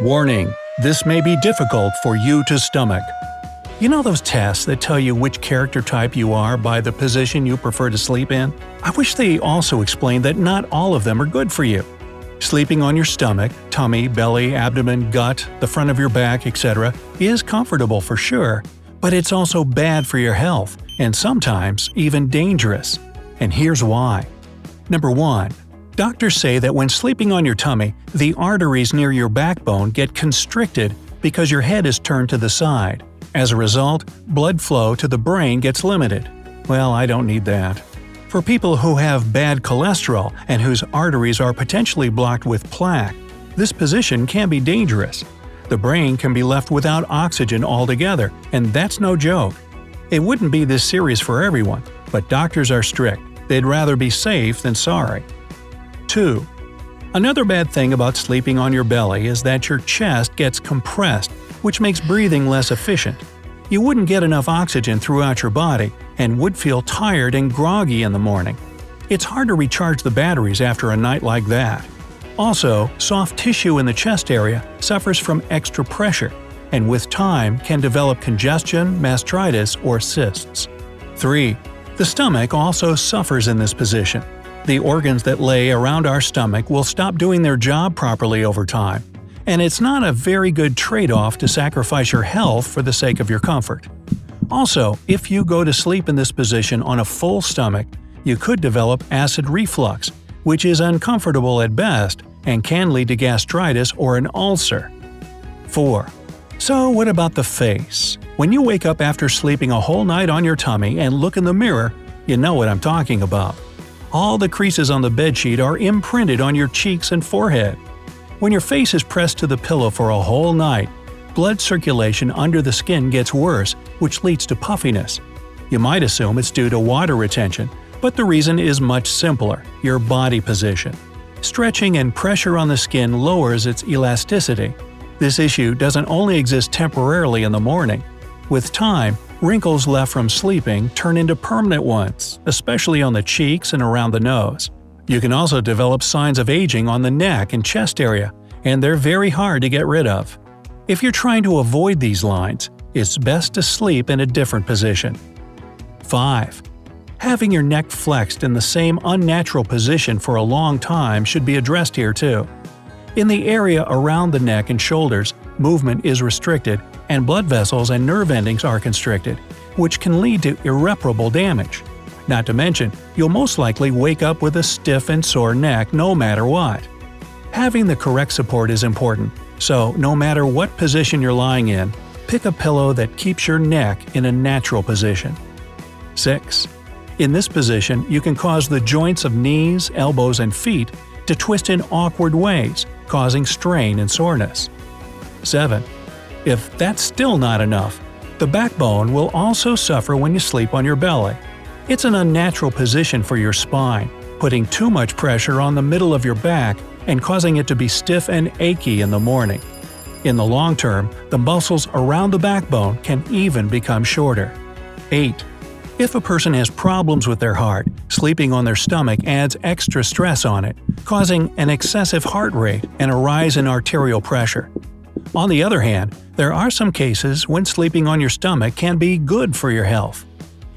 Warning: This may be difficult for you to stomach. You know those tests that tell you which character type you are by the position you prefer to sleep in? I wish they also explained that not all of them are good for you. Sleeping on your stomach, tummy, belly, abdomen, gut, the front of your back, etc., is comfortable for sure, but it's also bad for your health, and sometimes even dangerous. And here's why. Number 1. Doctors say that when sleeping on your tummy, the arteries near your backbone get constricted because your head is turned to the side. As a result, blood flow to the brain gets limited. Well, I don't need that. For people who have bad cholesterol and whose arteries are potentially blocked with plaque, this position can be dangerous. The brain can be left without oxygen altogether, and that's no joke. It wouldn't be this serious for everyone, but doctors are strict. They'd rather be safe than sorry. 2. Another bad thing about sleeping on your belly is that your chest gets compressed which makes breathing less efficient. You wouldn't get enough oxygen throughout your body and would feel tired and groggy in the morning. It's hard to recharge the batteries after a night like that. Also, soft tissue in the chest area suffers from extra pressure, and with time can develop congestion, mastitis, or cysts. 3. The stomach also suffers in this position. The organs that lay around our stomach will stop doing their job properly over time, and it's not a very good trade off to sacrifice your health for the sake of your comfort. Also, if you go to sleep in this position on a full stomach, you could develop acid reflux, which is uncomfortable at best and can lead to gastritis or an ulcer. 4. So, what about the face? When you wake up after sleeping a whole night on your tummy and look in the mirror, you know what I'm talking about. All the creases on the bedsheet are imprinted on your cheeks and forehead. When your face is pressed to the pillow for a whole night, blood circulation under the skin gets worse, which leads to puffiness. You might assume it's due to water retention, but the reason is much simpler your body position. Stretching and pressure on the skin lowers its elasticity. This issue doesn't only exist temporarily in the morning. With time, wrinkles left from sleeping turn into permanent ones, especially on the cheeks and around the nose. You can also develop signs of aging on the neck and chest area, and they're very hard to get rid of. If you're trying to avoid these lines, it's best to sleep in a different position. 5. Having your neck flexed in the same unnatural position for a long time should be addressed here too. In the area around the neck and shoulders, movement is restricted and blood vessels and nerve endings are constricted, which can lead to irreparable damage. Not to mention, you'll most likely wake up with a stiff and sore neck no matter what. Having the correct support is important, so no matter what position you're lying in, pick a pillow that keeps your neck in a natural position. 6. In this position, you can cause the joints of knees, elbows, and feet to twist in awkward ways, causing strain and soreness. 7. If that's still not enough, the backbone will also suffer when you sleep on your belly. It's an unnatural position for your spine, putting too much pressure on the middle of your back and causing it to be stiff and achy in the morning. In the long term, the muscles around the backbone can even become shorter. 8. If a person has problems with their heart, sleeping on their stomach adds extra stress on it, causing an excessive heart rate and a rise in arterial pressure. On the other hand, there are some cases when sleeping on your stomach can be good for your health.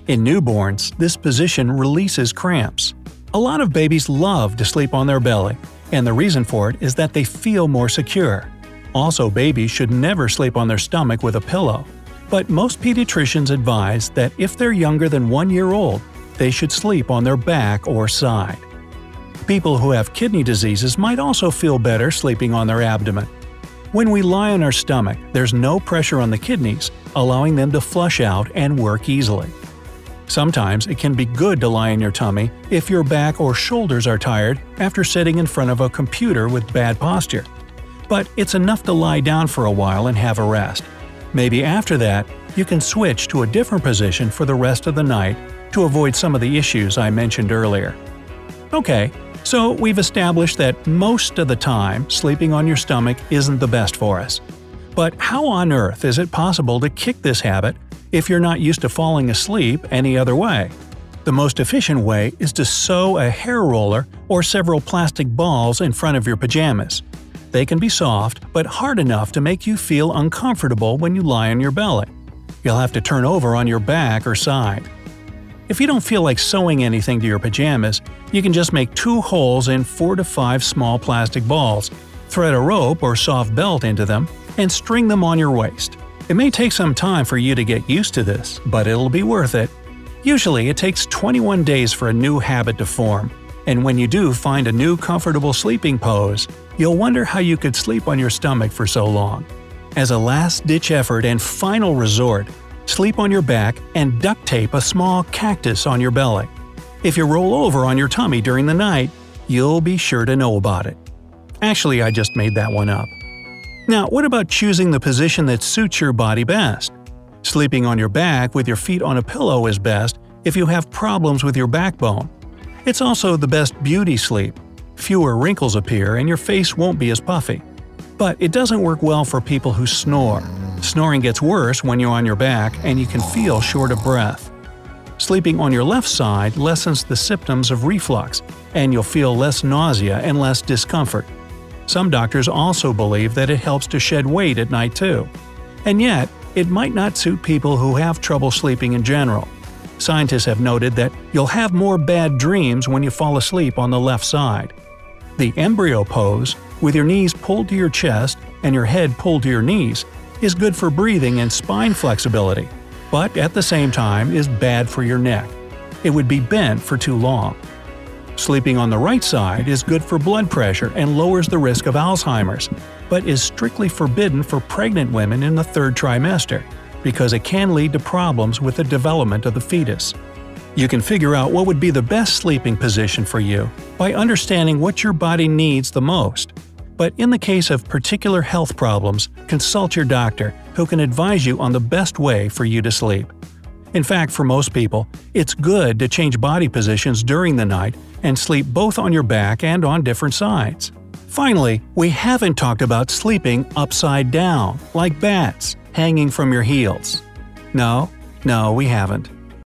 In newborns, this position releases cramps. A lot of babies love to sleep on their belly, and the reason for it is that they feel more secure. Also, babies should never sleep on their stomach with a pillow. But most pediatricians advise that if they're younger than one year old, they should sleep on their back or side. People who have kidney diseases might also feel better sleeping on their abdomen. When we lie on our stomach, there's no pressure on the kidneys, allowing them to flush out and work easily. Sometimes it can be good to lie on your tummy if your back or shoulders are tired after sitting in front of a computer with bad posture. But it's enough to lie down for a while and have a rest. Maybe after that, you can switch to a different position for the rest of the night to avoid some of the issues I mentioned earlier. Okay, so we've established that most of the time sleeping on your stomach isn't the best for us. But how on earth is it possible to kick this habit if you're not used to falling asleep any other way. The most efficient way is to sew a hair roller or several plastic balls in front of your pajamas. They can be soft, but hard enough to make you feel uncomfortable when you lie on your belly. You'll have to turn over on your back or side. If you don't feel like sewing anything to your pajamas, you can just make two holes in 4 to 5 small plastic balls, thread a rope or soft belt into them, and string them on your waist. It may take some time for you to get used to this, but it'll be worth it. Usually, it takes 21 days for a new habit to form, and when you do find a new comfortable sleeping pose, you'll wonder how you could sleep on your stomach for so long. As a last ditch effort and final resort, sleep on your back and duct tape a small cactus on your belly. If you roll over on your tummy during the night, you'll be sure to know about it. Actually, I just made that one up. Now, what about choosing the position that suits your body best? Sleeping on your back with your feet on a pillow is best if you have problems with your backbone. It's also the best beauty sleep. Fewer wrinkles appear and your face won't be as puffy. But it doesn't work well for people who snore. Snoring gets worse when you're on your back and you can feel short of breath. Sleeping on your left side lessens the symptoms of reflux, and you'll feel less nausea and less discomfort. Some doctors also believe that it helps to shed weight at night too. And yet, it might not suit people who have trouble sleeping in general. Scientists have noted that you'll have more bad dreams when you fall asleep on the left side. The embryo pose, with your knees pulled to your chest and your head pulled to your knees, is good for breathing and spine flexibility, but at the same time is bad for your neck. It would be bent for too long. Sleeping on the right side is good for blood pressure and lowers the risk of Alzheimer's, but is strictly forbidden for pregnant women in the third trimester because it can lead to problems with the development of the fetus. You can figure out what would be the best sleeping position for you by understanding what your body needs the most. But in the case of particular health problems, consult your doctor, who can advise you on the best way for you to sleep. In fact, for most people, it's good to change body positions during the night and sleep both on your back and on different sides. Finally, we haven't talked about sleeping upside down, like bats hanging from your heels. No, no, we haven't.